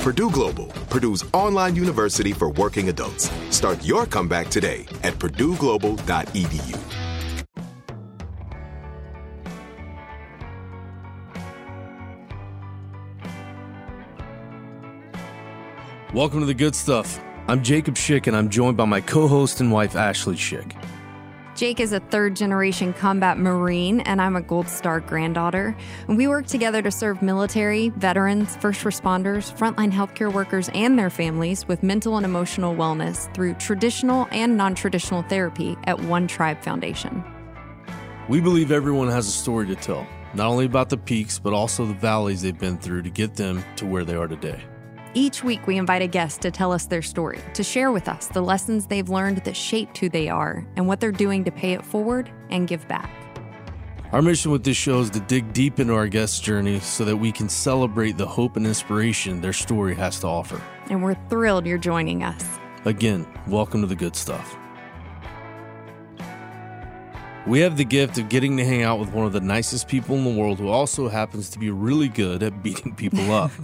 Purdue Global, Purdue's online university for working adults. Start your comeback today at purdueglobal.edu. Welcome to the good stuff. I'm Jacob Schick, and I'm joined by my co host and wife, Ashley Schick. Jake is a third generation combat Marine, and I'm a Gold Star granddaughter. And we work together to serve military, veterans, first responders, frontline healthcare workers, and their families with mental and emotional wellness through traditional and non traditional therapy at One Tribe Foundation. We believe everyone has a story to tell, not only about the peaks, but also the valleys they've been through to get them to where they are today. Each week, we invite a guest to tell us their story, to share with us the lessons they've learned that shaped who they are and what they're doing to pay it forward and give back. Our mission with this show is to dig deep into our guests' journey so that we can celebrate the hope and inspiration their story has to offer. And we're thrilled you're joining us. Again, welcome to the good stuff. We have the gift of getting to hang out with one of the nicest people in the world who also happens to be really good at beating people up.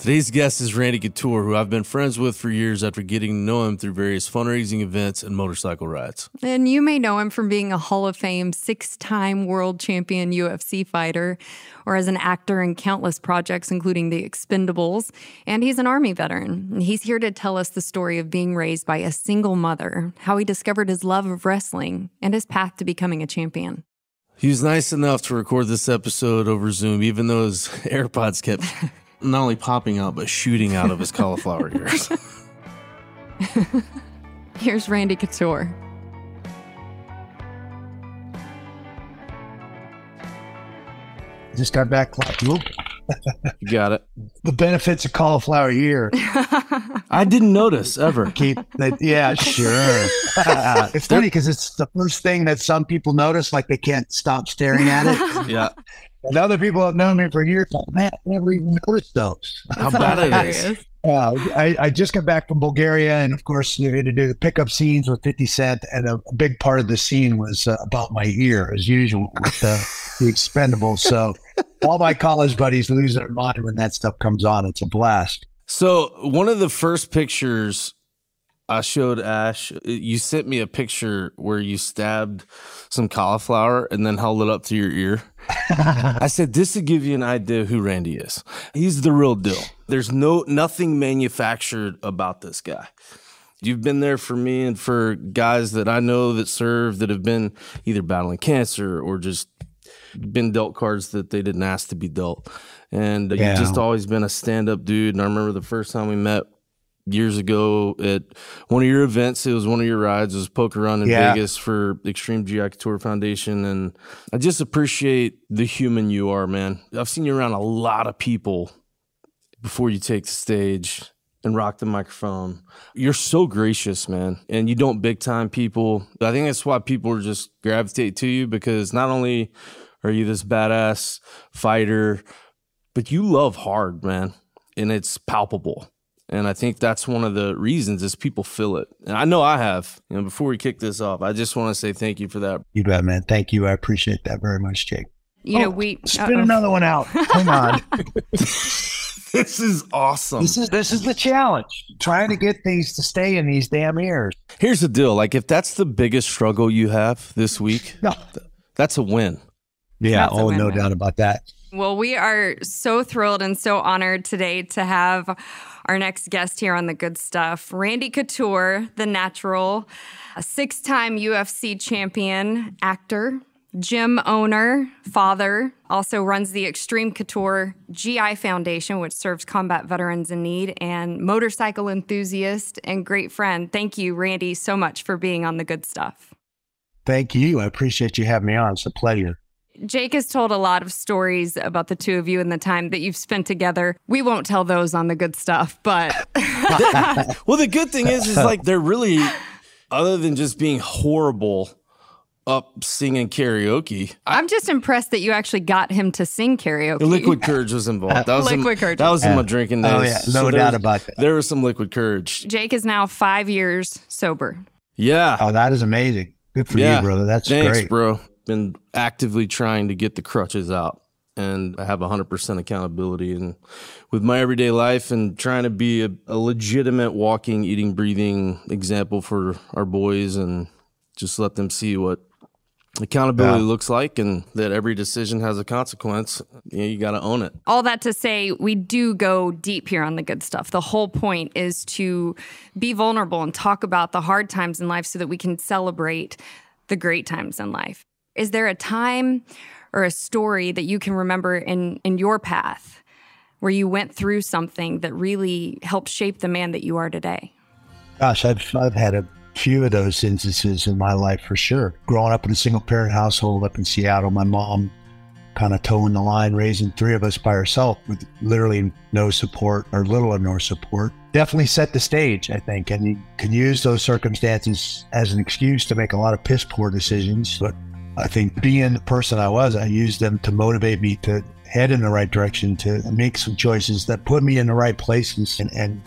Today's guest is Randy Couture, who I've been friends with for years after getting to know him through various fundraising events and motorcycle rides. And you may know him from being a Hall of Fame six time world champion UFC fighter or as an actor in countless projects, including The Expendables. And he's an Army veteran. He's here to tell us the story of being raised by a single mother, how he discovered his love of wrestling, and his path to becoming a champion. He was nice enough to record this episode over Zoom, even though his AirPods kept not only popping out, but shooting out of his cauliflower ears. Here's Randy Couture. Just got back. Whoop. you got it. The benefits of cauliflower ear. I didn't notice ever. Keep that. Yeah, sure. it's funny because it's the first thing that some people notice, like they can't stop staring at it. Yeah. And other people have known me for years. Man, I never even noticed those. How bad it is. Uh, I, I just got back from Bulgaria, and of course, you had to do the pickup scenes with 50 Cent, and a, a big part of the scene was uh, about my ear, as usual, with uh, the Expendables. So, all my college buddies lose their mind when that stuff comes on. It's a blast. So, one of the first pictures I showed Ash, you sent me a picture where you stabbed some cauliflower and then held it up to your ear. I said, this would give you an idea who Randy is. He's the real deal. There's no nothing manufactured about this guy. You've been there for me and for guys that I know that serve that have been either battling cancer or just been dealt cards that they didn't ask to be dealt. And Yeah. you've just always been a stand up dude. And I remember the first time we met years ago at one of your events. It was one of your rides. It was Poker Run in Yeah. Vegas for Extreme GI Tour Foundation. And I just appreciate the human you are, man. I've seen you around a lot of people before you take the stage and rock the microphone. You're so gracious, man. And you don't big time people. I think that's why people just gravitate to you because not only are you this badass fighter, but you love hard, man. And it's palpable. And I think that's one of the reasons is people feel it. And I know I have. You know, before we kick this off, I just want to say thank you for that. You bet, man. Thank you. I appreciate that very much, Jake. You know, Oh, we spit uh-oh. another one out. Come on. This is awesome. this is this is the challenge. Trying to get these to stay in these damn ears. Here's the deal. Like if that's the biggest struggle you have this week, No. that's a win. Yeah. That's a Oh, no win-win. doubt about that. Well, we are so thrilled and so honored today to have our next guest here on The Good Stuff Randy Couture, the natural, a six time UFC champion, actor, gym owner, father, also runs the Extreme Couture GI Foundation, which serves combat veterans in need, and motorcycle enthusiast and great friend. Thank you, Randy, so much for being on The Good Stuff. Thank you. I appreciate you having me on. It's a pleasure. Jake has told a lot of stories about the two of you and the time that you've spent together. We won't tell those on the good stuff, but Well, the good thing is, is like they're really, other than just being horrible up singing karaoke, I'm just impressed that you actually got him to sing karaoke. liquid courage was involved. That was in, Liquid courage. That was in my drinking oh, days. Oh, yeah. No there doubt was- about that. There was some liquid courage. Jake is now five years sober. Yeah. Oh, that is amazing. Good for yeah. you, brother. That's Thanks, great. bro. Been actively trying to get the crutches out. And I have 100% accountability and with my everyday life and trying to be a, a legitimate walking, eating, breathing example for our boys and just let them see what accountability Yeah. looks like and that every decision has a consequence. You, know, you got to own it. All that to say, we do go deep here on the good stuff. The whole point is to be vulnerable and talk about the hard times in life so that we can celebrate the great times in life. Is there a time or a story that you can remember in, in your path where you went through something that really helped shape the man that you are today? Gosh, I've I've had a few of those instances in my life for sure. Growing up in a single parent household up in Seattle, my mom kind of towing the line, raising three of us by herself with literally no support or little or no support. Definitely set the stage, I think, and you can use those circumstances as an excuse to make a lot of piss poor decisions. But I think being the person I was, I used them to motivate me to head in the right direction, to make some choices that put me in the right places and, and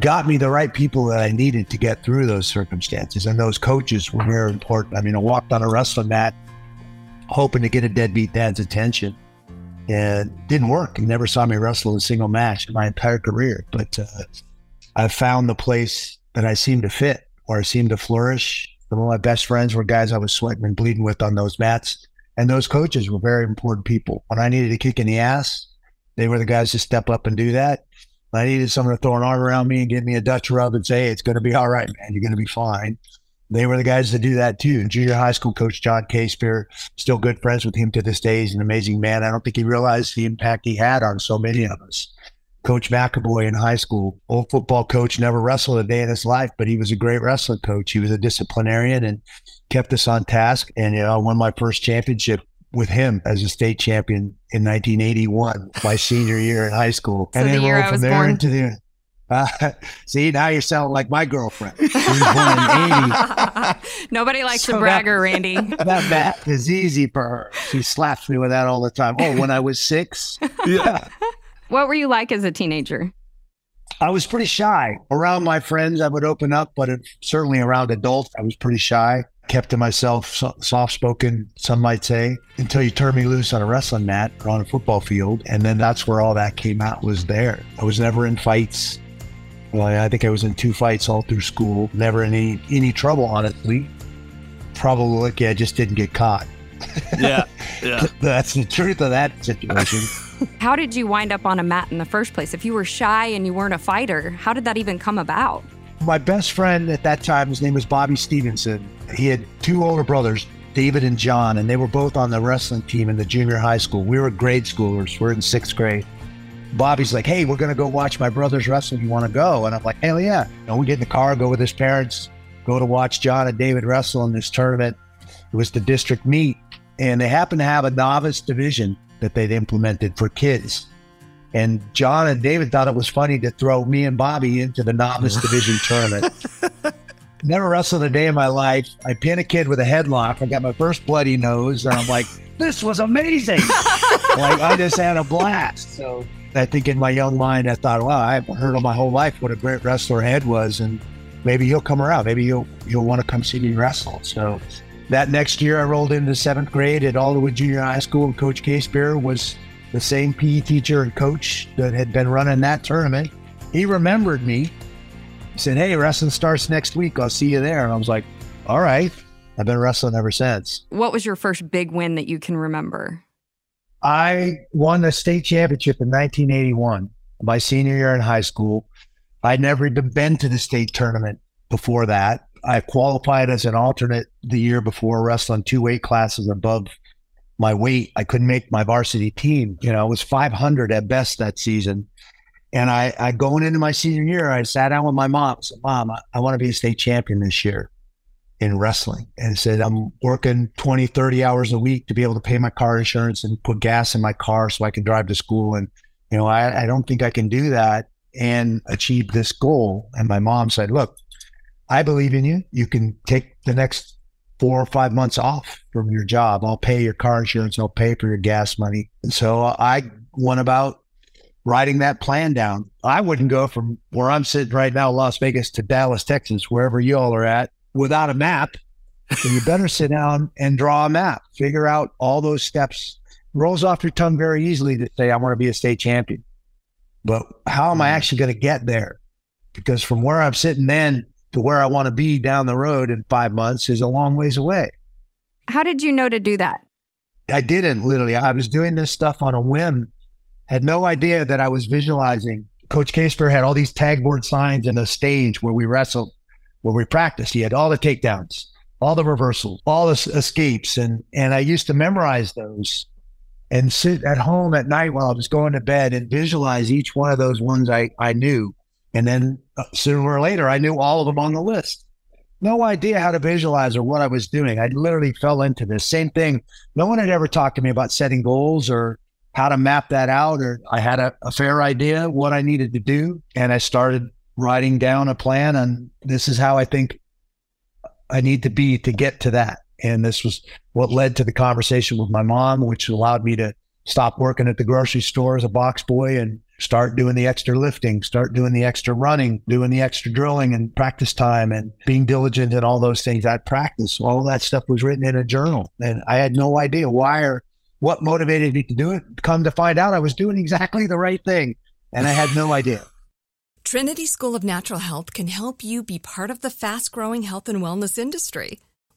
got me the right people that I needed to get through those circumstances. And those coaches were very important. I mean, I walked on a wrestling mat hoping to get a deadbeat dad's attention and didn't work. He never saw me wrestle a single match in my entire career. But uh, I found the place that I seemed to fit, or I seemed to flourish. Some of my best friends were guys I was sweating and bleeding with on those mats. And those coaches were very important people. When I needed a kick in the ass, they were the guys to step up and do that. When I needed someone to throw an arm around me and give me a Dutch rub and say, it's going to be all right, man. You're going to be fine. They were the guys to do that too. And junior high school coach John Casper, still good friends with him to this day. He's an amazing man. I don't think he realized the impact he had on so many of us. Coach McAvoy in high school, old football coach, never wrestled a day in his life, but he was a great wrestling coach. He was a disciplinarian and kept us on task. And you know, I won my first championship with him as a state champion in 1981, my senior year in high school. So and the then year rolled I from was there born. into the. Uh, see, now you're sounding like my girlfriend. She was born in 80. Nobody likes So a that- bragger, Randy. That math is easy for her. She slaps me with that all the time. Oh, when I was six, Yeah. What were you like as a teenager? I was pretty shy. Around my friends, I would open up, but it, certainly around adults, I was pretty shy. Kept to myself, so, soft spoken, some might say, until you turned me loose on a wrestling mat or on a football field. And then that's where all that came out was there. I was never in fights. Well, I think I was in two fights all through school. Never in any, any trouble, honestly. Probably lucky I just didn't get caught. Yeah. Yeah. That's the truth of that situation. How did you wind up on a mat in the first place? If you were shy and you weren't a fighter, how did that even come about? My best friend at that time, his name was Bobby Stevenson. He had two older brothers, David and John, and they were both on the wrestling team in the junior high school. We were grade schoolers. We're in sixth grade. Bobby's like, hey, we're going to go watch my brother's wrestling. You want to go? And I'm like, hell yeah. And we get in the car, go with his parents, go to watch John and David wrestle in this tournament. It was the district meet. And they happened to have a novice division that they'd implemented for kids. And John and David thought it was funny to throw me and Bobby into the novice division tournament. Never wrestled a day in my life. I pin a kid with a headlock. I got my first bloody nose, and I'm like, this was amazing. like, I just had a blast. So I think in my young mind, I thought, wow, I've heard all my whole life what a great wrestler Ed was. And maybe he'll come around. Maybe you'll, you'll want to come see me wrestle. So that next year, I rolled into seventh grade at Alderwood Junior High School, and Coach Casper was the same PE teacher and coach that had been running that tournament. He remembered me. He said, Hey, wrestling starts next week. I'll see you there. And I was like, All right. I've been wrestling ever since. What was your first big win that you can remember? I won the state championship in 1981, my senior year in high school. I'd never even been to the state tournament before that. I qualified as an alternate the year before, wrestling two weight classes above my weight. I couldn't make my varsity team. You know, it was 500 at best that season. And I, I going into my senior year, I sat down with my mom. I said, Mom, I, I want to be a state champion this year in wrestling. And said, I'm working 20, 30 hours a week to be able to pay my car insurance and put gas in my car so I can drive to school. And, you know, I, I don't think I can do that and achieve this goal. And my mom said, Look, I believe in you. You can take the next four or five months off from your job. I'll pay your car insurance. I'll pay for your gas money. And so I went about writing that plan down. I wouldn't go from where I'm sitting right now, Las Vegas, to Dallas, Texas, wherever you all are at, without a map. So you better sit down and draw a map, figure out all those steps. Rolls off your tongue very easily to say, I want to be a state champion. But how am I mm-hmm. actually going to get there? Because from where I'm sitting then to where I want to be down the road in five months is a long ways away. How did you know to do that? I didn't literally. I was doing this stuff on a whim, had no idea that I was visualizing. Coach Casper had all these tag board signs in the stage where we wrestled, where we practiced. He had all the takedowns, all the reversals, all the escapes. And, and I used to memorize those and sit at home at night while I was going to bed and visualize each one of those ones I, I knew. And then Uh, sooner or later, I knew all of them on the list. No idea how to visualize or what I was doing. I literally fell into this. Same thing. No one had ever talked to me about setting goals or how to map that out, or I had a, a fair idea what I needed to do. And I started writing down a plan. And this is how I think I need to be to get to that. And this was what led to the conversation with my mom, which allowed me to stop working at the grocery store as a box boy and start doing the extra lifting, start doing the extra running, doing the extra drilling and practice time and being diligent and all those things. I'd practice. All that stuff was written in a journal. And I had no idea why or what motivated me to do it. Come to find out I was doing exactly the right thing. And I had no idea. Trinity School of Natural Health can help you be part of the fast growing health and wellness industry.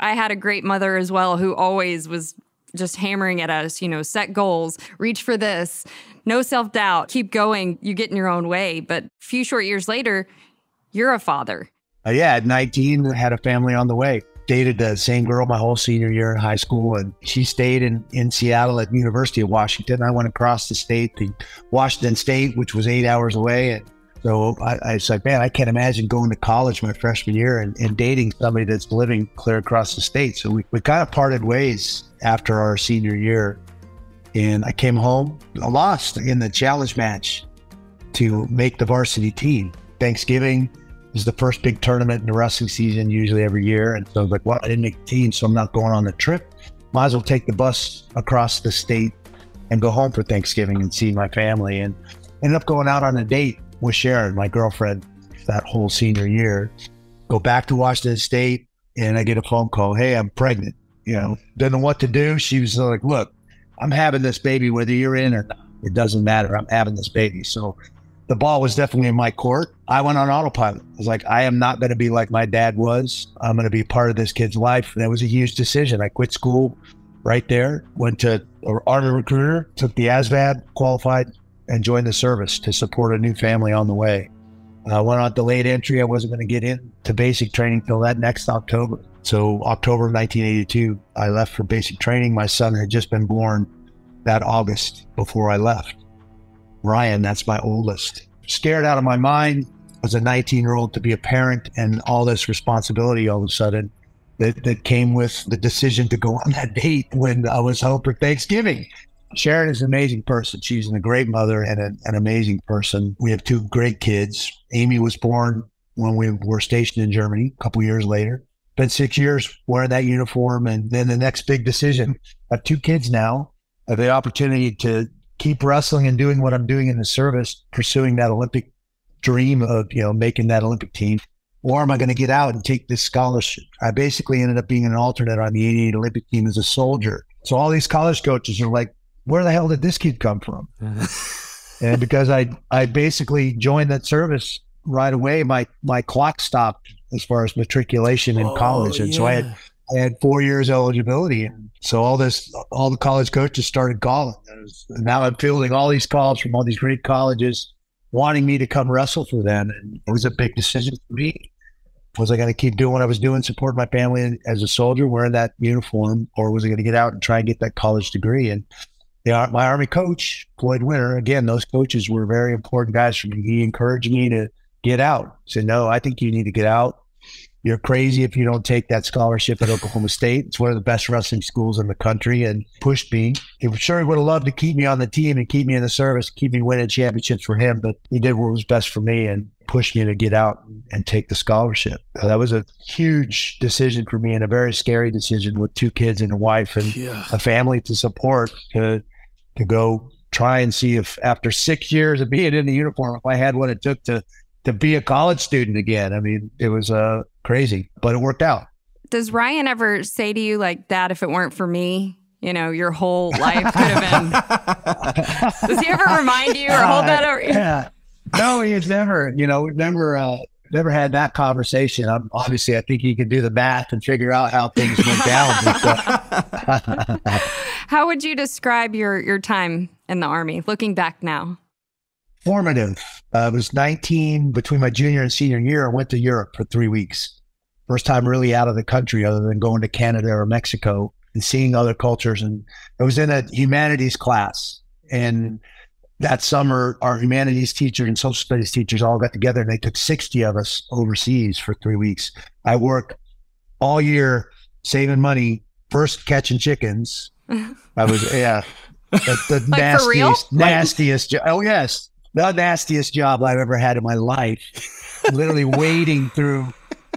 I had a great mother as well who always was just hammering at us, you know, set goals, reach for this, no self doubt, keep going, you get in your own way. But a few short years later, you're a father. Uh, yeah, at 19, had a family on the way. Dated the same girl my whole senior year in high school, and she stayed in, in Seattle at the University of Washington. I went across the state to Washington State, which was eight hours away, and so I, I was like, man, I can't imagine going to college my freshman year and, and dating somebody that's living clear across the state. So we, we kind of parted ways after our senior year. And I came home, I lost in the challenge match to make the varsity team. Thanksgiving is the first big tournament in the wrestling season, usually every year. And so I was like, well, I didn't make the team, so I'm not going on the trip. Might as well take the bus across the state and go home for Thanksgiving and see my family. And ended up going out on a date with Sharon, my girlfriend, that whole senior year. Go back to Washington State, and I get a phone call. Hey, I'm pregnant. You know, didn't know what to do. She was like, "Look, I'm having this baby, whether you're in or not. It doesn't matter. I'm having this baby." So the ball was definitely in my court. I went on autopilot. I was like, I am not going to be like my dad was. I'm going to be part of this kid's life. And that was a huge decision. I quit school right there, went to an Army recruiter, took the ASVAB, qualified, and joined the service to support a new family on the way. I went on delayed entry. I wasn't going to get into basic training till that next October. So October of 1982, I left for basic training. My son had just been born that August before I left. Ryan, that's my oldest. Scared out of my mind as a 19 year old to be a parent and all this responsibility all of a sudden that, that came with the decision to go on that date when I was home for Thanksgiving. Sharon is an amazing person. She's a great mother and a, an amazing person. We have two great kids. Amy was born when we were stationed in Germany a couple years later. Been six years wearing that uniform. And then the next big decision I have two kids now. I have the opportunity to keep wrestling and doing what I'm doing in the service, pursuing that Olympic dream of, you know, making that Olympic team. Or am I going to get out and take this scholarship? I basically ended up being an alternate on the 88 Olympic team as a soldier. So all these college coaches are like, where the hell did this kid come from? and because I I basically joined that service right away, my my clock stopped as far as matriculation in oh, college, and yeah. so I had I had four years eligibility, and so all this all the college coaches started calling. And now I'm fielding all these calls from all these great colleges wanting me to come wrestle for them, and it was a big decision for me. Was I going to keep doing what I was doing, support my family as a soldier, wearing that uniform, or was I going to get out and try and get that college degree? And the, my Army coach, Floyd Winter, again, those coaches were very important guys for me. He encouraged me to get out. He said, no, I think you need to get out. You're crazy if you don't take that scholarship at Oklahoma State. It's one of the best wrestling schools in the country and pushed me. He sure would have loved to keep me on the team and keep me in the service, keep me winning championships for him, but he did what was best for me and pushed me to get out and take the scholarship. So that was a huge decision for me and a very scary decision with two kids and a wife and yeah. a family to support to to go try and see if after six years of being in the uniform, if I had what it took to to be a college student again. I mean, it was uh, crazy, but it worked out. Does Ryan ever say to you like that? If it weren't for me, you know, your whole life could have been. Does he ever remind you or hold that over? Yeah. No, he's never. You know, never. Uh, never had that conversation. I'm, obviously, I think he can do the math and figure out how things went down. How would you describe your your time in the army, looking back now? Formative. Uh, I was 19 between my junior and senior year. I went to Europe for three weeks. First time really out of the country other than going to Canada or Mexico and seeing other cultures. And I was in a humanities class. And that summer, our humanities teacher and social studies teachers all got together and they took 60 of us overseas for three weeks. I worked all year saving money, first catching chickens. I was, yeah, the, the Like, nastiest, nastiest job. Oh, yes. The nastiest job I've ever had in my life. Literally wading through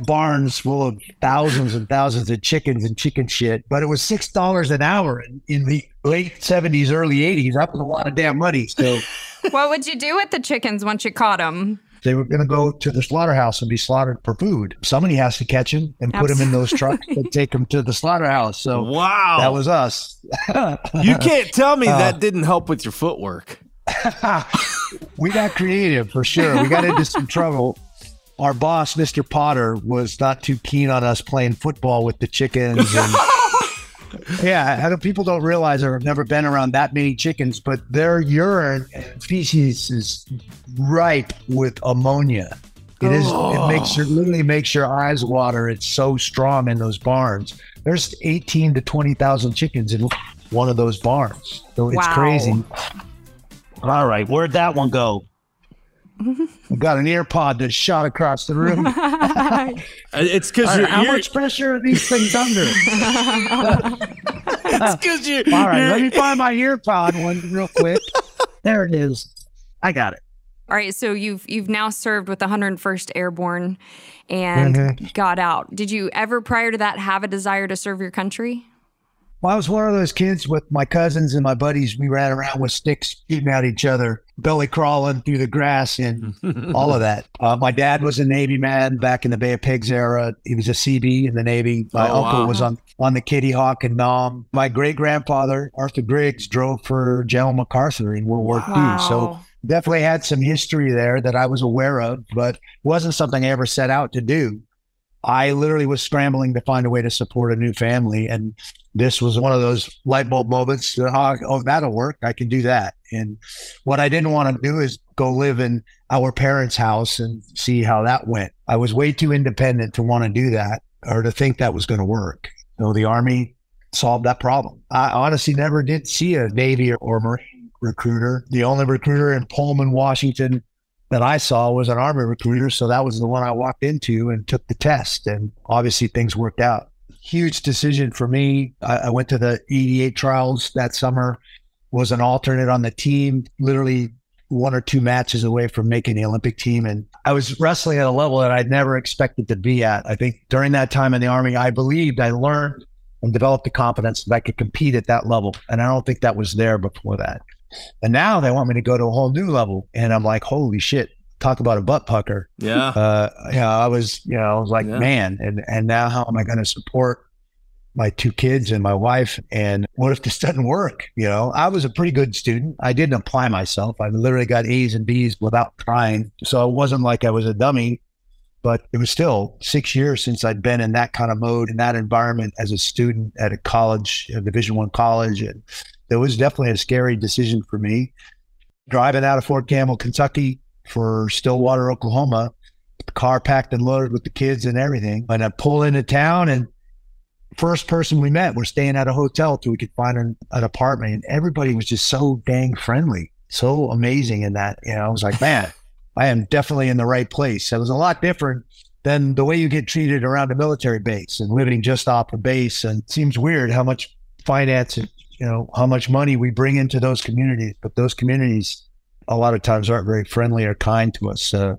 barns full of thousands and thousands of chickens and chicken shit. But it was $6 an hour in, in the late 70s, early 80s. That was a lot of damn money. So what would you do with the chickens once you caught them? They were going to go to the slaughterhouse and be slaughtered for food. Somebody has to catch them and put them in those trucks and take them to the slaughterhouse. So Wow. that was us. you can't tell me Uh, that didn't help with your footwork. we got creative for sure. We got into some trouble. Our boss, Mr. Potter, was not too keen on us playing football with the chickens. And yeah, I know people don't realize or have never been around that many chickens, but their urine and feces is ripe with ammonia. It is. It oh. makes your literally makes your eyes water. It's so strong in those barns. There's eighteen to twenty thousand chickens in one of those barns, so it's Wow. crazy. All right, where'd that one go? I got an ear pod that shot across the room. Uh, It's because right, how you're much pressure are these things under? it's 'cause you're, All right, let me find my ear pod one real quick. There it is. I got it. All right, so you've you've now served with the 101st Airborne and Mm-hmm. got out. Did you ever prior to that have a desire to serve your country? Well, I was one of those kids with my cousins and my buddies. We ran around with sticks, shooting at each other, belly crawling through the grass, and all of that. Uh, my dad was a Navy man back in the Bay of Pigs era. He was a CB in the Navy. My Oh, uncle wow. was on on the Kitty Hawk and Nam. My great grandfather Arthur Griggs drove for General MacArthur in World War II. So definitely had some history there that I was aware of, but wasn't something I ever set out to do. I literally was scrambling to find a way to support a new family. And this was one of those light bulb moments. Oh, oh, that'll work. I can do that. And what I didn't want to do is go live in our parents' house and see how that went. I was way too independent to want to do that or to think that was going to work. So the Army solved that problem. I honestly never did see a Navy or Marine recruiter. The only recruiter in Pullman, Washington that I saw was an Army recruiter. So that was the one I walked into and took the test. And obviously things worked out. Huge decision for me. I, I went to the 88 trials that summer, was an alternate on the team, literally one or two matches away from making the Olympic team. And I was wrestling at a level that I'd never expected to be at. I think during that time in the Army, I believed I learned and developed the confidence that I could compete at that level. And I don't think that was there before that. And now they want me to go to a whole new level. And I'm like, holy shit, talk about a butt pucker. yeah. Uh, you know, I was, you know, I was like, Yeah. man, and, and now how am I going to support my two kids and my wife? And what if this doesn't work? You know, I was a pretty good student. I didn't apply myself. I literally got A's and B's without trying. So it wasn't like I was a dummy, but it was still six years since I'd been in that kind of mode in that environment as a student at a college, a division one college. And it was definitely a scary decision for me. Driving out of Fort Campbell, Kentucky for Stillwater, Oklahoma, the car packed and loaded with the kids and everything. And I pull into town and first person we met, we're staying at a hotel till we could find an, an apartment. And everybody was just so dang friendly, so amazing in that. You know, I was like, man, I am definitely in the right place. It was a lot different than the way you get treated around a military base and living just off a base. And it seems weird how much finance and, you know, how much money we bring into those communities. But those communities, a lot of times, aren't very friendly or kind to us uh,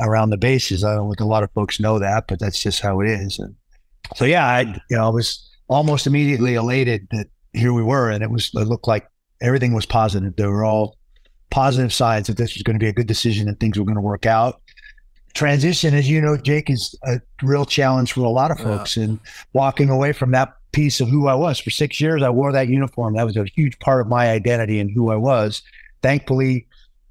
around the bases. I don't think a lot of folks know that, but that's just how it is. And so, yeah, I, you know, I was almost immediately elated that here we were, and it was, it looked like everything was positive. There were all positive signs that this was going to be a good decision and things were going to work out. Transition, as you know, Jake, is a real challenge for a lot of Yeah. folks. And walking away from that piece of who I was for six years, I wore that uniform. That was a huge part of my identity and who I was. Thankfully,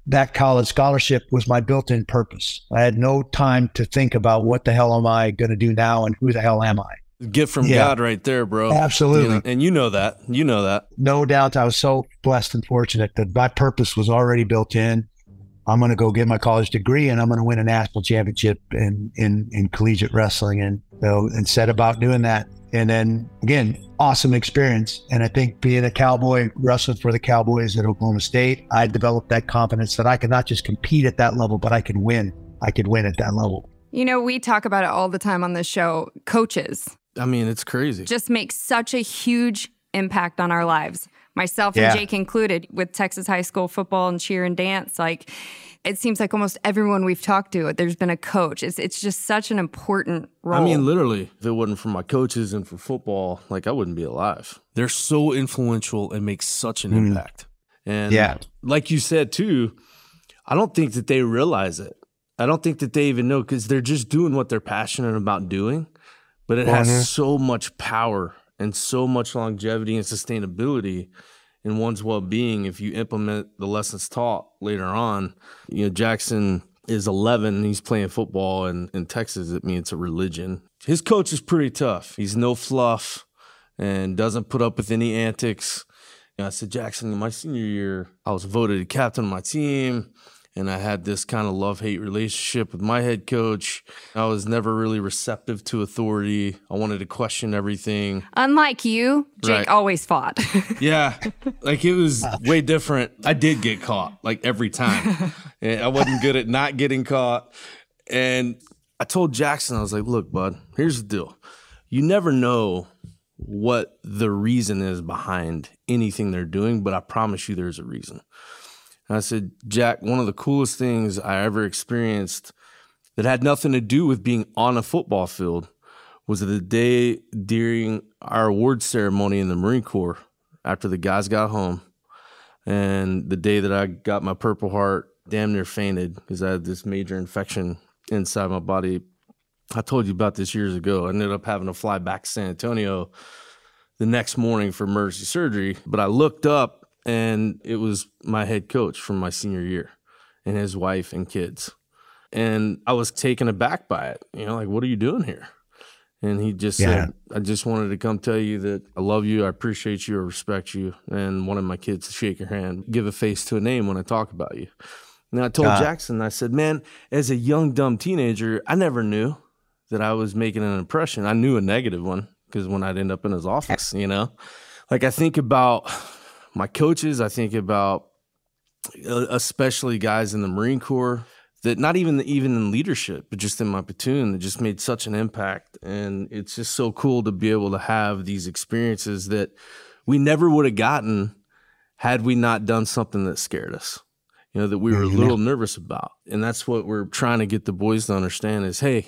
that college scholarship was my built in purpose. I had no time to think about what the hell am I going to do now and who the hell am I? Gift from Yeah. God right there, bro. Absolutely. You and you know that. You know that. no doubt I was so blessed and fortunate that my purpose was already built in. I'm going to go get my college degree and I'm going to win a national championship in, in, in collegiate wrestling. And, so, and set about doing that. And then again, awesome experience. And I think being a cowboy, wrestling for the Cowboys at Oklahoma State, I developed that confidence that I could not just compete at that level, but I could win. I could win at that level. You know, we talk about it all the time on this show. Coaches. I mean, it's crazy. Just makes such a huge impact on our lives myself Yeah. and Jake included, with Texas high school football and cheer and dance. Like, it seems like almost everyone we've talked to, there's been a coach. It's it's just such an important role. I mean, literally, if it wasn't for my coaches and for football, like I wouldn't be alive. They're so influential and make such an hmm. impact. And Yeah. like you said too, I don't think that they realize it. I don't think that they even know because they're just doing what they're passionate about doing. But it has so much power and so much longevity and sustainability in one's well-being if you implement the lessons taught later on. You know, Jackson is 11 and he's playing football in, in Texas. it means a religion. His coach is pretty tough. He's no fluff and doesn't put up with any antics. I said, Jackson, in my senior year, I was voted captain of my team. And I had this kind of love hate relationship with my head coach. I was never really receptive to authority. I wanted to question everything. Unlike you, Jake Right. always fought. Yeah, like it was way different. I did get caught like every time. And I wasn't good at not getting caught. And I told Jackson, I was like, look, bud, here's the deal. You never know what the reason is behind anything they're doing, but I promise you there's a reason. And I said, Jack, one of the coolest things I ever experienced that had nothing to do with being on a football field was the day during our award ceremony in the Marine Corps after the guys got home. And the day that I got my Purple Heart, damn near fainted because I had this major infection inside my body. I told you about this years ago. I ended up having to fly back to San Antonio the next morning for emergency surgery. But I looked up and it was my head coach from my senior year and his wife and kids. And I was taken aback by it. You know, like, what are you doing here? And he just Yeah. said, I just wanted to come tell you that I love you, I appreciate you, I respect you, and wanted my kids to shake your hand, give a face to a name when I talk about you. And I told Ah. Jackson, I said, man, as a young, dumb teenager, I never knew that I was making an impression. I knew a negative one because when I'd end up in his office, you know, like I think about my coaches, I think about uh, especially guys in the Marine Corps that not even even in leadership, but just in my platoon that just made such an impact. And it's just so cool to be able to have these experiences that we never would have gotten had we not done something that scared us. You know, that we were a little nervous about. And that's what we're trying to get the boys to understand is hey,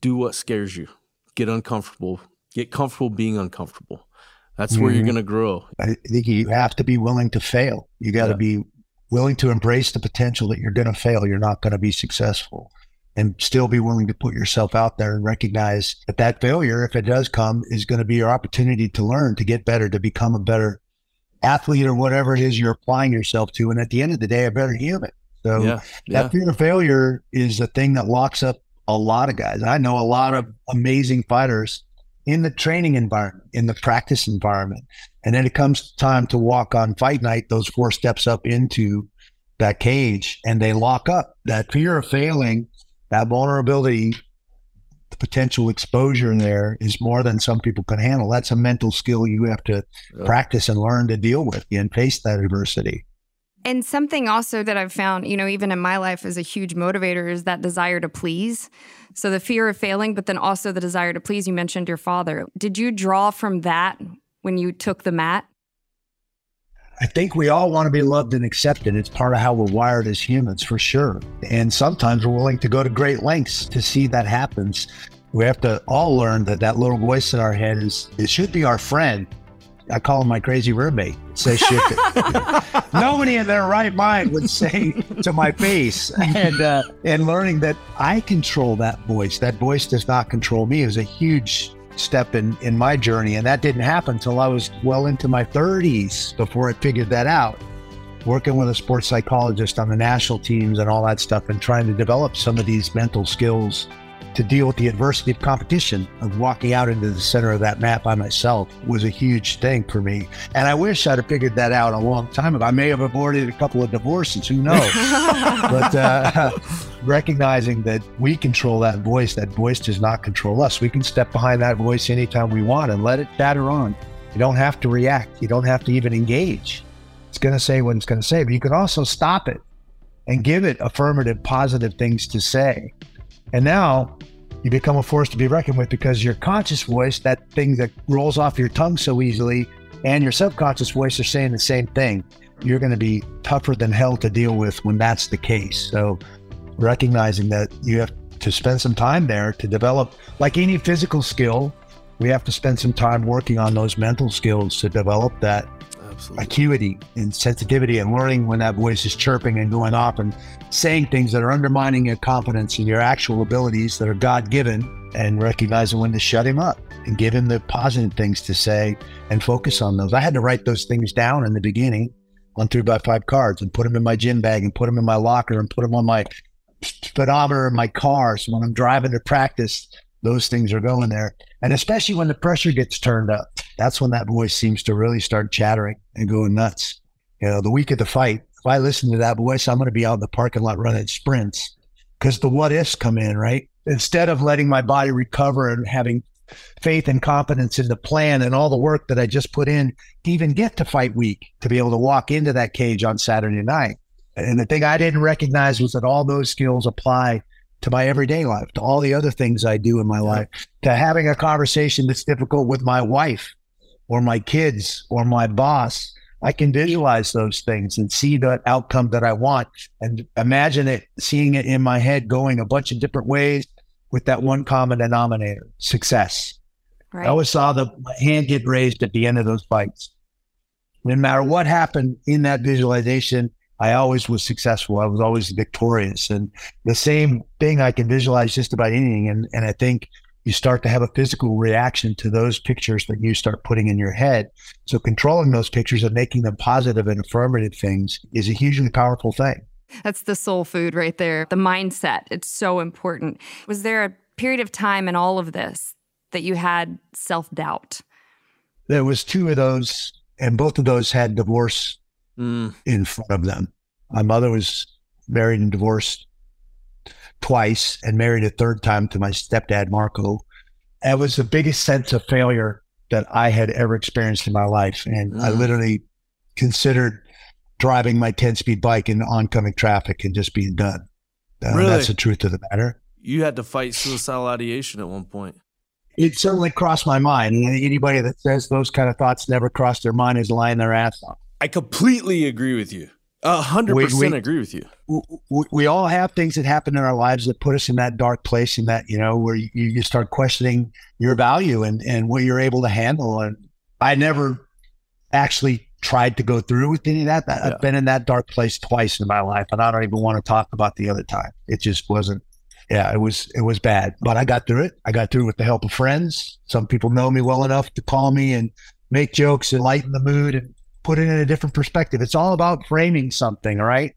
do what scares you. Get uncomfortable. Get comfortable being uncomfortable. That's where you're Mhm. going to grow. I think you have to be willing to fail. You got to Yeah. be willing to embrace the potential that you're going to fail. You're not going to be successful and still be willing to put yourself out there and recognize that that failure, if it does come, is going to be your opportunity to learn, to get better, to become a better athlete or whatever it is you're applying yourself to. And at the end of the day, a better human. So Yeah. Yeah. that fear of failure is the thing that locks up a lot of guys. I know a lot of amazing fighters in the training environment, in the practice environment. And then it comes time to walk on fight night, those four steps up into that cage, and they lock up. That fear of failing, that vulnerability, the potential exposure in there is more than some people can handle. That's a mental skill you have to Yeah. practice and learn to deal with and face that adversity. And something also that I've found, you know, even in my life is a huge motivator is that desire to please. So the fear of failing, but then also the desire to please. You mentioned your father. Did you draw from that when you took the mat? I think we all want to be loved and accepted. It's part of how we're wired as humans, for sure. And sometimes we're willing to go to great lengths to see that happens. We have to all learn that that little voice in our head is it should be our friend. I call him my crazy roommate. Says shit that nobody in their right mind would say to my face. And uh, and learning that I control that voice. That voice does not control me is a huge step in in my journey and that didn't happen until I was well into my 30s before I figured that out working with a sports psychologist on the national teams and all that stuff and trying to develop some of these mental skills to deal with the adversity of competition of walking out into the center of that map by myself was a huge thing for me. And I wish I'd have figured that out a long time ago. I may have avoided a couple of divorces, who knows? but uh, recognizing that we control that voice, that voice does not control us. We can step behind that voice anytime we want and let it chatter on. You don't have to react, you don't have to even engage. It's going to say what it's going to say, but you can also stop it and give it affirmative, positive things to say. And now you become a force to be reckoned with because your conscious voice, that thing that rolls off your tongue so easily, and your subconscious voice are saying the same thing. You're going to be tougher than hell to deal with when that's the case. So, recognizing that you have to spend some time there to develop, like any physical skill, we have to spend some time working on those mental skills to develop that Absolutely. acuity and sensitivity and learning when that voice is chirping and going off and saying things that are undermining your confidence in your actual abilities that are God given and recognizing when to shut him up and give him the positive things to say and focus on those. I had to write those things down in the beginning on three by five cards and put them in my gym bag and put them in my locker and put them on my speedometer in my car. So when I'm driving to practice, those things are going there. And especially when the pressure gets turned up, that's when that voice seems to really start chattering and going nuts. You know, the week of the fight, if I listen to that voice, I'm going to be out in the parking lot running sprints because the what ifs come in, right? Instead of letting my body recover and having faith and confidence in the plan and all the work that I just put in to even get to fight week to be able to walk into that cage on Saturday night. And the thing I didn't recognize was that all those skills apply to my everyday life, to all the other things I do in my life, to having a conversation that's difficult with my wife or my kids or my boss. I can visualize those things and see that outcome that I want and imagine it, seeing it in my head going a bunch of different ways with that one common denominator success. Right. I always saw the hand get raised at the end of those fights. No matter what happened in that visualization, I always was successful. I was always victorious. And the same thing I can visualize just about anything. And, and I think you start to have a physical reaction to those pictures that you start putting in your head. So controlling those pictures and making them positive and affirmative things is a hugely powerful thing. That's the soul food right there. The mindset. It's so important. Was there a period of time in all of this that you had self doubt? There was two of those, and both of those had divorce mm. in front of them. My mother was married and divorced twice and married a third time to my stepdad, Marco. That was the biggest sense of failure that I had ever experienced in my life. And mm. I literally considered driving my 10 speed bike in oncoming traffic and just being done. Uh, really? That's the truth of the matter. You had to fight suicidal ideation at one point. It certainly crossed my mind. Anybody that says those kind of thoughts never crossed their mind is lying their ass off. I completely agree with you. A hundred percent agree with you. We, we, all have things that happen in our lives that put us in that dark place, in that you know where you, you start questioning your value and and what you're able to handle. And I never actually tried to go through with any of that. Yeah. I've been in that dark place twice in my life, and I don't even want to talk about the other time. It just wasn't. Yeah, it was it was bad, but I got through it. I got through with the help of friends. Some people know me well enough to call me and make jokes and lighten the mood and put it in a different perspective. It's all about framing something, right?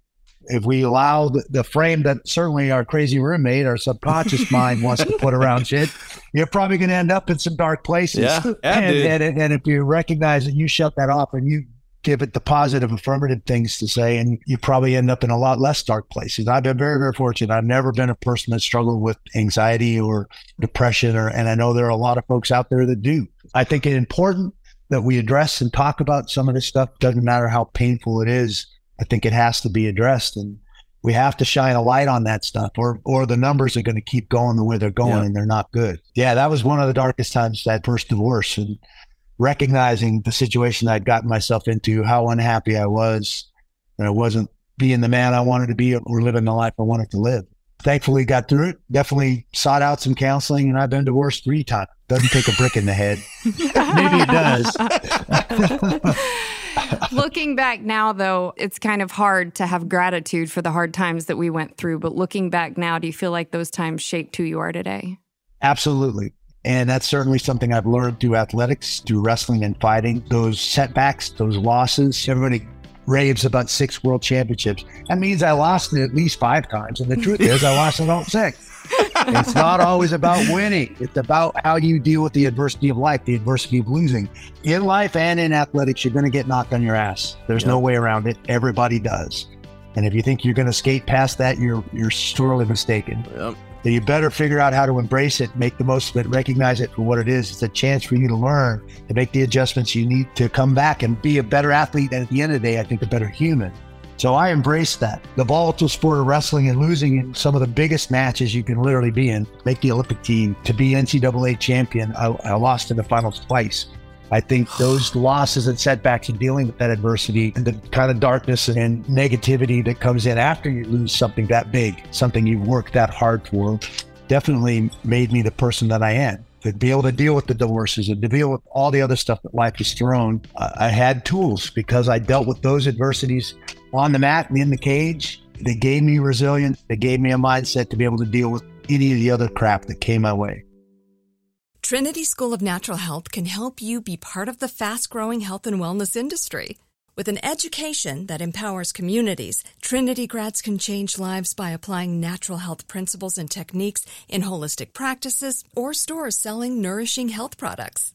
If we allow the, the frame that certainly our crazy roommate, our subconscious mind wants to put around shit, you're probably going to end up in some dark places. Yeah, yeah and, and, and if you recognize that you shut that off and you give it the positive, affirmative things to say, and you probably end up in a lot less dark places. I've been very, very fortunate. I've never been a person that struggled with anxiety or depression, or and I know there are a lot of folks out there that do. I think it's important that we address and talk about some of this stuff. Doesn't matter how painful it is. I think it has to be addressed, and we have to shine a light on that stuff, or or the numbers are going to keep going the way they're going, yeah. and they're not good. Yeah, that was one of the darkest times that first divorce, and recognizing the situation I'd gotten myself into, how unhappy I was, and I wasn't being the man I wanted to be or living the life I wanted to live. Thankfully, got through it. Definitely sought out some counseling, and I've been divorced three times. Doesn't take a brick in the head. Maybe it does. looking back now, though, it's kind of hard to have gratitude for the hard times that we went through. But looking back now, do you feel like those times shaped who you are today? Absolutely. And that's certainly something I've learned through athletics, through wrestling and fighting. Those setbacks, those losses, everybody raves about six world championships. That means I lost it at least five times. And the truth is, I lost it all six. it's not always about winning. It's about how you deal with the adversity of life, the adversity of losing. In life and in athletics, you're going to get knocked on your ass. There's yep. no way around it. Everybody does. And if you think you're going to skate past that, you're you're sorely mistaken. Yep. So you better figure out how to embrace it, make the most of it, recognize it for what it is. It's a chance for you to learn, to make the adjustments you need to come back and be a better athlete. And at the end of the day, I think a better human. So I embraced that. The volatile sport of wrestling and losing in some of the biggest matches you can literally be in, make the Olympic team, to be NCAA champion. I, I lost in the finals twice. I think those losses and setbacks and dealing with that adversity and the kind of darkness and negativity that comes in after you lose something that big, something you worked that hard for, definitely made me the person that I am. To be able to deal with the divorces and to deal with all the other stuff that life has thrown, I had tools because I dealt with those adversities on the mat and in the cage. They gave me resilience. They gave me a mindset to be able to deal with any of the other crap that came my way. Trinity School of Natural Health can help you be part of the fast growing health and wellness industry. With an education that empowers communities, Trinity grads can change lives by applying natural health principles and techniques in holistic practices or stores selling nourishing health products.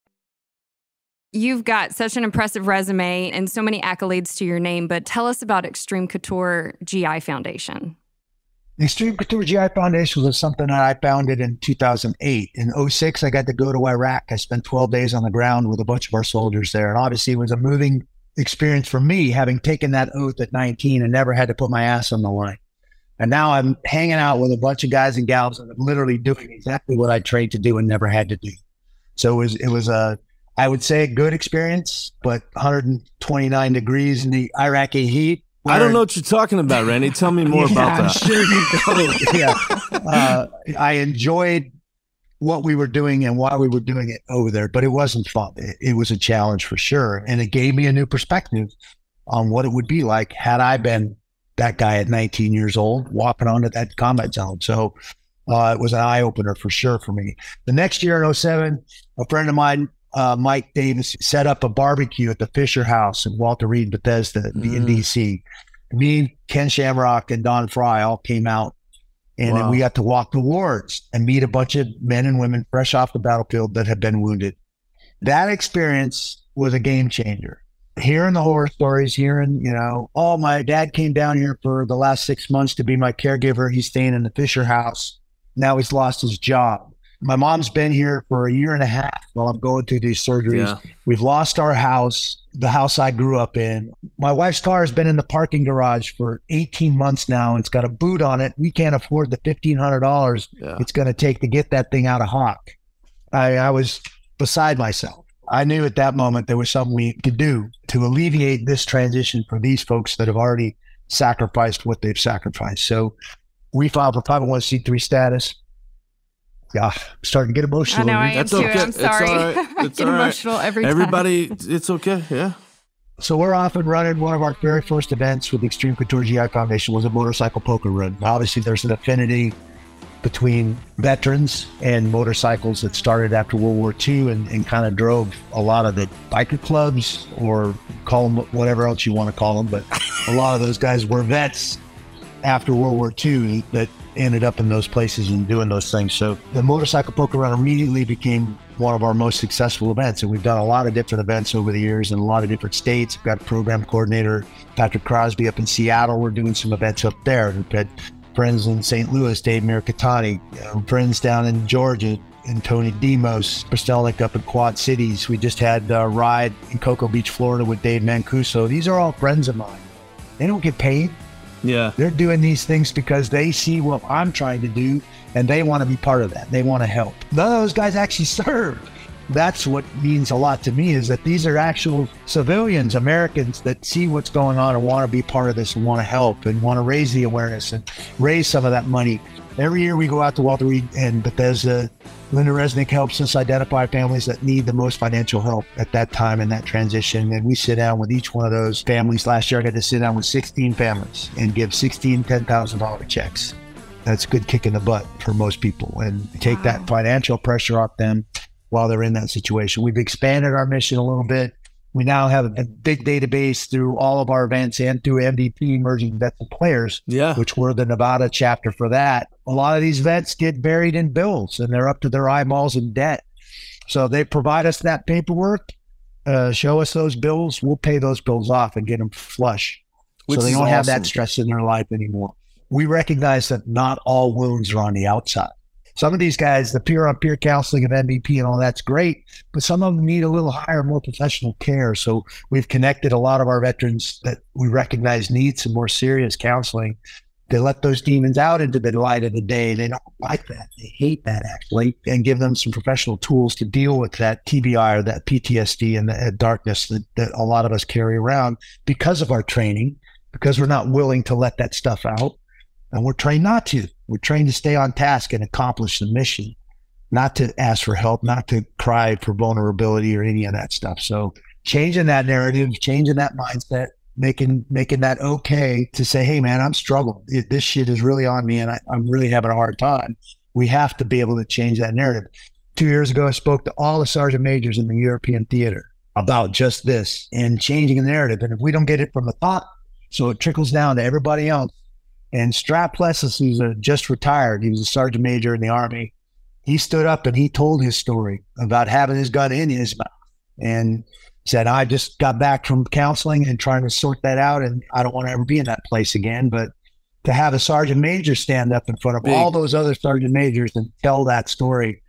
You've got such an impressive resume and so many accolades to your name, but tell us about Extreme Couture GI Foundation. Extreme Couture GI Foundation was something that I founded in 2008. In 06, I got to go to Iraq. I spent 12 days on the ground with a bunch of our soldiers there. And obviously, it was a moving experience for me, having taken that oath at 19 and never had to put my ass on the line. And now I'm hanging out with a bunch of guys and gals and I'm literally doing exactly what I trained to do and never had to do. So it was, it was a, I would say a good experience, but 129 degrees in the Iraqi heat. I don't know what you're talking about, Randy. Tell me more yeah, about I'm that. Sure you yeah, uh, I enjoyed what we were doing and why we were doing it over there, but it wasn't fun. It, it was a challenge for sure, and it gave me a new perspective on what it would be like had I been that guy at 19 years old walking onto that combat zone. So uh, it was an eye opener for sure for me. The next year in 07, a friend of mine uh, Mike Davis set up a barbecue at the Fisher House in Walter Reed, Bethesda, mm. in DC. Me, Ken Shamrock, and Don Frye all came out, and wow. we got to walk the wards and meet a bunch of men and women fresh off the battlefield that had been wounded. That experience was a game changer. Hearing the horror stories, hearing, you know, oh, my dad came down here for the last six months to be my caregiver. He's staying in the Fisher House. Now he's lost his job My mom's been here for a year and a half while I'm going through these surgeries. Yeah. We've lost our house, the house I grew up in. My wife's car has been in the parking garage for 18 months now. It's got a boot on it. We can't afford the $1,500 Yeah. it's going to take to get that thing out of Hawk. I, I was beside myself. I knew at that moment there was something we could do to alleviate this transition for these folks that have already sacrificed what they've sacrificed. So we filed for 501c3 status. Yeah, I'm starting to get emotional. I emotional. know I am That's too. okay. I'm It's sorry. all right. I get all right. emotional every time. Everybody, it's okay. Yeah. So we're off and running. One of our very first events with the Extreme Couture GI Foundation was a motorcycle poker run. Obviously, there's an affinity between veterans and motorcycles that started after World War II and, and kind of drove a lot of the biker clubs or call them whatever else you want to call them. But a lot of those guys were vets after World War II that ended up in those places and doing those things. So the motorcycle poker run immediately became one of our most successful events. And we've done a lot of different events over the years in a lot of different states. We've got program coordinator, Patrick Crosby up in Seattle. We're doing some events up there. We've had friends in St. Louis, Dave Mirikatani, you uh, know, friends down in Georgia, and Tony Demos, Pastelnik up in Quad Cities. We just had a ride in Cocoa Beach, Florida with Dave Mancuso. These are all friends of mine. They don't get paid. Yeah. They're doing these things because they see what I'm trying to do and they want to be part of that. They want to help. None of those guys actually serve. That's what means a lot to me is that these are actual civilians, Americans that see what's going on and want to be part of this and want to help and want to raise the awareness and raise some of that money. Every year we go out to Walter Reed and Bethesda. Linda Resnick helps us identify families that need the most financial help at that time in that transition. And we sit down with each one of those families. Last year, I got to sit down with 16 families and give 16 $10,000 checks. That's a good kick in the butt for most people and take that financial pressure off them while they're in that situation. We've expanded our mission a little bit. We now have a big database through all of our events and through MVP emerging vets and players Yeah. which we're the Nevada chapter for that. A lot of these vets get buried in bills and they're up to their eyeballs in debt. So they provide us that paperwork, uh, show us those bills, we'll pay those bills off and get them flush. Which so they don't have that stress in their life anymore. We recognize that not all wounds are on the outside. Some of these guys, the peer on peer counseling of MVP and all that's great, but some of them need a little higher, more professional care. So we've connected a lot of our veterans that we recognize need some more serious counseling. They let those demons out into the light of the day. They don't like that. They hate that actually, and give them some professional tools to deal with that TBI or that PTSD and the uh, darkness that, that a lot of us carry around because of our training, because we're not willing to let that stuff out. And we're trained not to. We're trained to stay on task and accomplish the mission, not to ask for help, not to cry for vulnerability or any of that stuff. So changing that narrative, changing that mindset, making making that okay to say, hey man, I'm struggling. This shit is really on me and I, I'm really having a hard time. We have to be able to change that narrative. Two years ago, I spoke to all the sergeant majors in the European theater about just this and changing the narrative. And if we don't get it from the top, so it trickles down to everybody else, and Strap Plessis, who's a, just retired, he was a sergeant major in the army. He stood up and he told his story about having his gun in his mouth and said, I just got back from counseling and trying to sort that out. And I don't want to ever be in that place again. But to have a sergeant major stand up in front of Big. all those other sergeant majors and tell that story,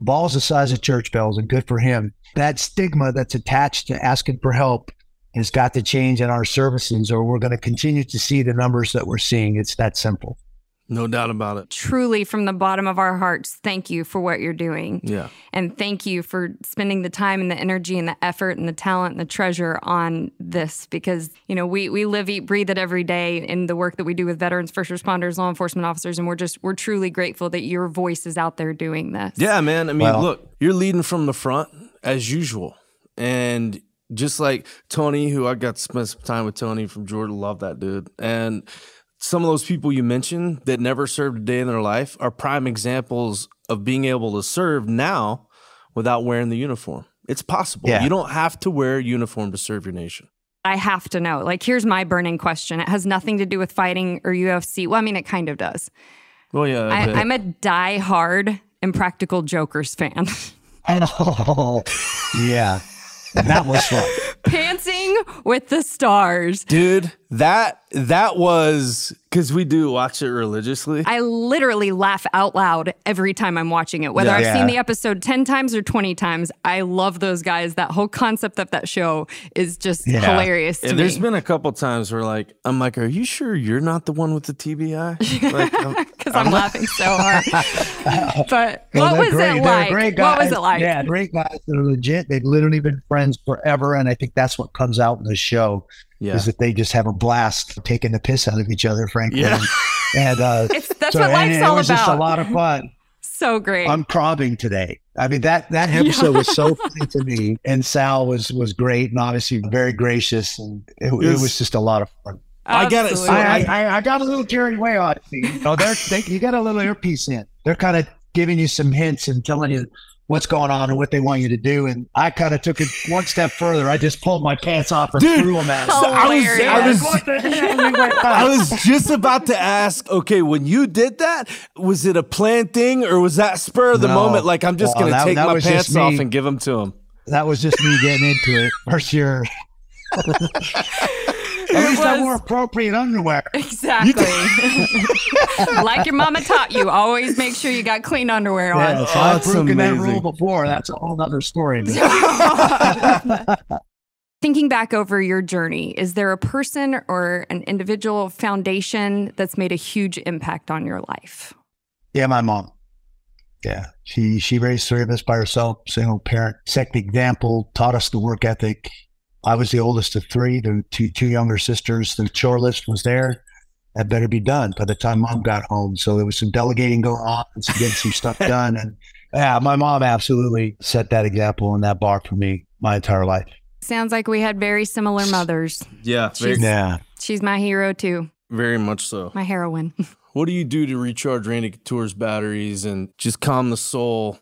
balls the size of church bells and good for him. That stigma that's attached to asking for help has got to change in our services or we're going to continue to see the numbers that we're seeing. It's that simple. No doubt about it. Truly, from the bottom of our hearts, thank you for what you're doing. Yeah. And thank you for spending the time and the energy and the effort and the talent and the treasure on this because, you know, we, we live, eat, breathe it every day in the work that we do with veterans, first responders, law enforcement officers. And we're just, we're truly grateful that your voice is out there doing this. Yeah, man. I mean, Well- look, you're leading from the front as usual. And just like Tony, who I got to spend some time with Tony from Jordan, love that dude. And some of those people you mentioned that never served a day in their life are prime examples of being able to serve now without wearing the uniform. It's possible. Yeah. You don't have to wear a uniform to serve your nation. I have to know. Like, here's my burning question. It has nothing to do with fighting or UFC. Well, I mean, it kind of does. Well, yeah. I, I'm a die-hard Impractical Jokers fan. Oh, yeah. That was fun. Pantsing with the stars. dude, that that was because we do watch it religiously. I literally laugh out loud every time I'm watching it. Whether Yeah. I've Yeah. seen the episode 10 times or 20 times, I love those guys. That whole concept of that show is just Yeah. hilarious to And me. there's been a couple times where like I'm like, are you sure you're not the one with the TBI? Like, I'm- because I'm laughing so hard. but Well, what was great. it like? great What was it like? Yeah, great guys. They're legit. They've literally been friends forever, and I think that's what comes out in the show yeah. is that they just have a blast taking the piss out of each other, frankly. Yeah. And, and uh, It's, that's so- what and life's it was about. just a lot of fun. so great. I'm crying today. I mean that that episode was so funny to me, and Sal was was great and obviously very gracious, and it, it Yes. was just a lot of fun. I got it. So I, I, I got a little carried away on it. You know, they're, they, you got a little earpiece in. They're kind of giving you some hints and telling you what's going on and what they want you to do. And I kind of took it one step further. I just pulled my pants off and Dude, threw them at so- I was, I Hilarious. was, What the hell? I was just about to ask, okay, when you did that, was it a planned thing or was that spur of the No. moment? Like, I'm just Well, going to take that my pants off and give them to him. that was just me getting into it for sure. At least I was- wore appropriate underwear. Exactly. like your mama taught you, always make sure you got clean underwear on. Yeah, so Oh, I've that's broken that rule before. That's a whole other story. Thinking back over your journey, is there a person or an individual foundation that's made a huge impact on your life? Yeah, my mom. Yeah, she she raised three of us by herself, single parent, set the example, taught us the work ethic. I was the oldest of three. The two two younger sisters. The chore list was there. That better be done by the time mom got home. So there was some delegating going on, and some getting some stuff done. And yeah, my mom absolutely set that example and that bar for me my entire life. Sounds like we had very similar mothers. Yeah, very, She's- Yeah. She's my hero too, very much so. my heroine. What do you do to recharge Randy Couture's batteries and just calm the soul?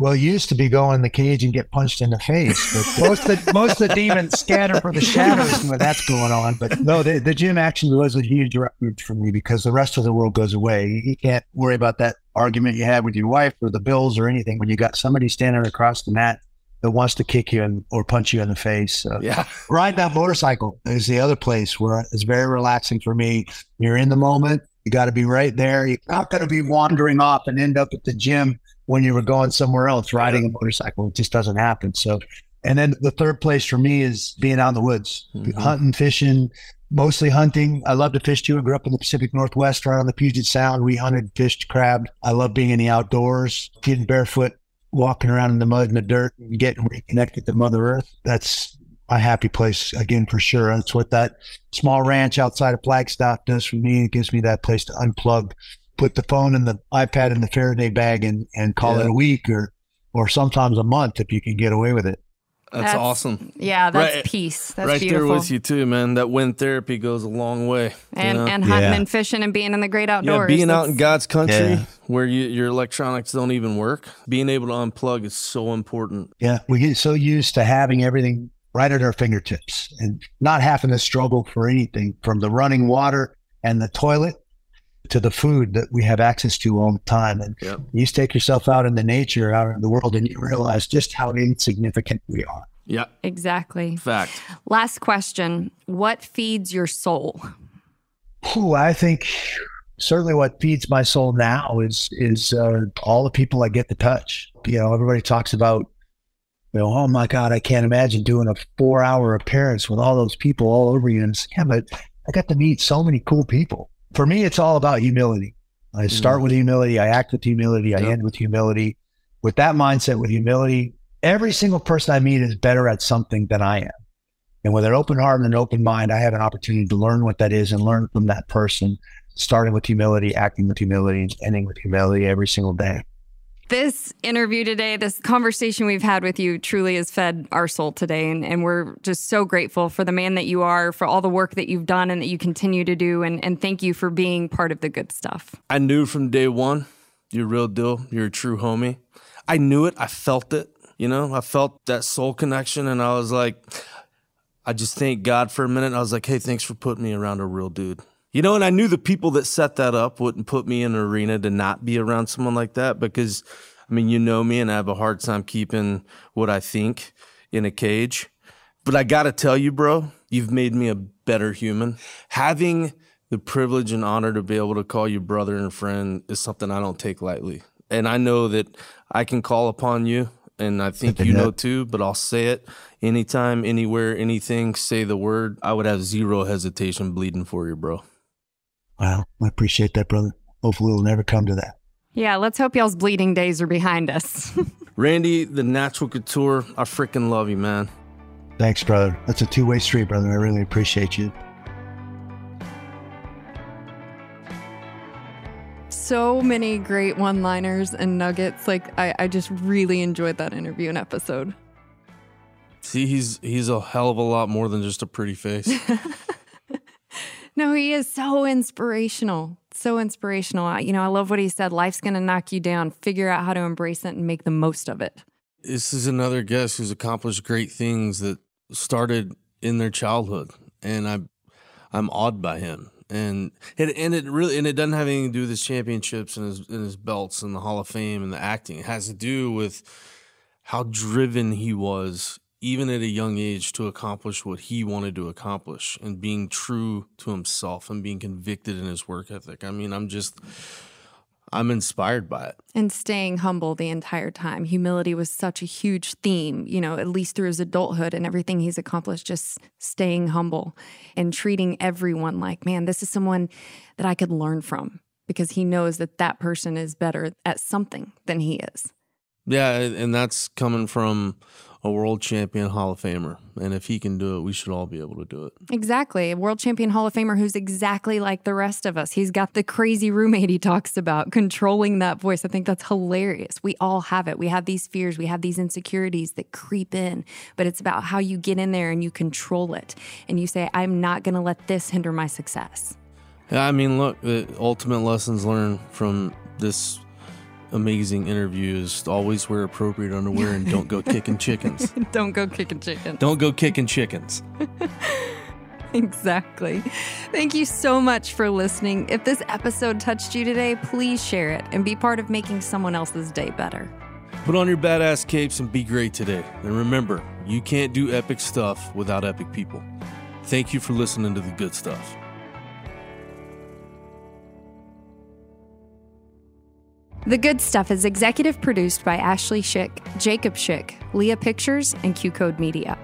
Well, you used to be going in the cage and get punched in the face, but most of the, most of the demons scatter for the shadows when that's going on. But no, the, the gym actually was a huge refuge for me because the rest of the world goes away. You, you can't worry about that argument you had with your wife or the bills or anything when you got somebody standing across the mat that wants to kick you in, or punch you in the face. So Yeah. ride that motorcycle is the other place where it's very relaxing for me. You're in the moment. You got to be right there. You're not going to be wandering off and end up at the gym when you were going somewhere else riding a motorcycle. It just doesn't happen. So, and then the third place for me is being out in the woods, Mhm. hunting, fishing, mostly hunting. I love to fish too. I grew up in the Pacific Northwest, right on the Puget Sound. We hunted, fished, crabbed. I love being in the outdoors, getting barefoot, walking around in the mud and the dirt, and getting reconnected to Mother Earth. That's my happy place again for sure. That's what that small ranch outside of Flagstaff does for me. It gives me that place to unplug, put the phone and the iPad in the Faraday bag, and and call Yeah. it a week or or sometimes a month if you can get away with it. That's, awesome. Yeah, that's Right- peace. That's right beautiful. there with you too, man. That wind therapy goes a long way. you And know? and hunting Yeah. and fishing and being in the great yeah, outdoors. being out in God's country Yeah. where you, your electronics don't even work, being able to unplug is so important. Yeah, we get so used to having everything right at our fingertips and not having to struggle for anything from the running water and the toilet to the food that we have access to all the time. And Yep. you just take yourself out in the nature, out in the world, and you realize just how insignificant we are. Yeah, Exactly. fact. Last question. What feeds your soul? Whew, I think certainly what feeds my soul now is is uh, all the people I get to touch. You know, everybody talks about, you know, oh my God, I can't imagine doing a four hour appearance with all those people all over you. And it's, yeah, but I got to meet so many cool people. For me, it's all about humility. I mm. start with humility, I act with humility, I Yep. end with humility. With that mindset, with humility, every single person I meet is better at something than I am. And with an open heart and an open mind, I have an opportunity to learn what that is and learn from that person, starting with humility, acting with humility, and ending with humility every single day. This interview today, this conversation we've had with you truly has fed our soul today. And, and we're just so grateful for the man that you are, for all the work that you've done and that you continue to do. And, and thank you for being part of the good stuff. I knew from day one, you're real deal. You're a true homie. I knew it. I felt it. You know, I felt that soul connection, and I was like, I just thank God for a minute. I was like, hey, thanks for putting me around a real dude. You know, and I knew the people that set that up wouldn't put me in an arena to not be around someone like that because, I mean, you know me, and I have a hard time keeping what I think in a cage. But I got to tell you, bro, You've made me a better human. Having the privilege and honor to be able to call you brother and friend is something I don't take lightly. And I know that I can call upon you, and I think you know too, but I'll say it anytime, anywhere, anything, say the word. I would have zero hesitation bleeding for you, bro. Wow. I appreciate that, brother. Hopefully, it'll never come to that. Yeah, let's hope y'all's bleeding days are behind us. Randy, the natural couture, I freaking love you, man. Thanks, brother. That's a two way street, brother. I really appreciate you. so many great one liners and nuggets. Like, I, I just really enjoyed that interview and episode. See, he's he's a hell of a lot more than just a pretty face. no, he is so inspirational. So inspirational. You know, I love what he said. Life's going to knock you down. Figure out how to embrace it and make the most of it. This is another guest who's accomplished great things that started in their childhood, and I, I'm awed by him and and, and it really and it doesn't have anything to do with his championships and his and his belts and the Hall of Fame and the acting. It has to do with how driven he was even at a young age to accomplish what he wanted to accomplish and being true to himself and being convicted in his work ethic. I mean, I'm just I'm inspired by it. And staying humble the entire time. Humility was such a huge theme, you know, at least through his adulthood and everything he's accomplished, just staying humble and treating everyone like, man, this is someone that I could learn from because he knows that that person is better at something than he is. Yeah. And that's coming from a world champion Hall of Famer. And if he can do it, we should all be able to do it. Exactly. A world champion Hall of Famer who's exactly like the rest of us. He's got the crazy roommate he talks about, controlling that voice. I think that's hilarious. We all have it. We have these fears, we have these insecurities that creep in, but it's about how you get in there and you control it. And you say, I'm not going to let this hinder my success. Yeah, I mean, look, the ultimate lessons learned from this amazing interviews. Always wear appropriate underwear and don't go kicking chickens. don't go kicking chickens. Don't go kicking chickens. exactly. Thank you so much for listening. If this episode touched you today, please share it and be part of making someone else's day better. Put on your badass capes and be great today. And remember, you can't do epic stuff without epic people. Thank you for listening to the good stuff. The Good Stuff is executive produced by Ashley Schick, Jacob Schick, Leah Pictures, and Q Code Media.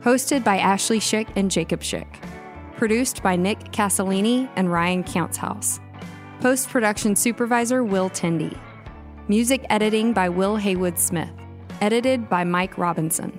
Hosted by Ashley Schick and Jacob Schick. Produced by Nick Casalini and Ryan Countshouse. Post production supervisor Will Tindy. Music editing by Will Haywood Smith. Edited by Mike Robinson.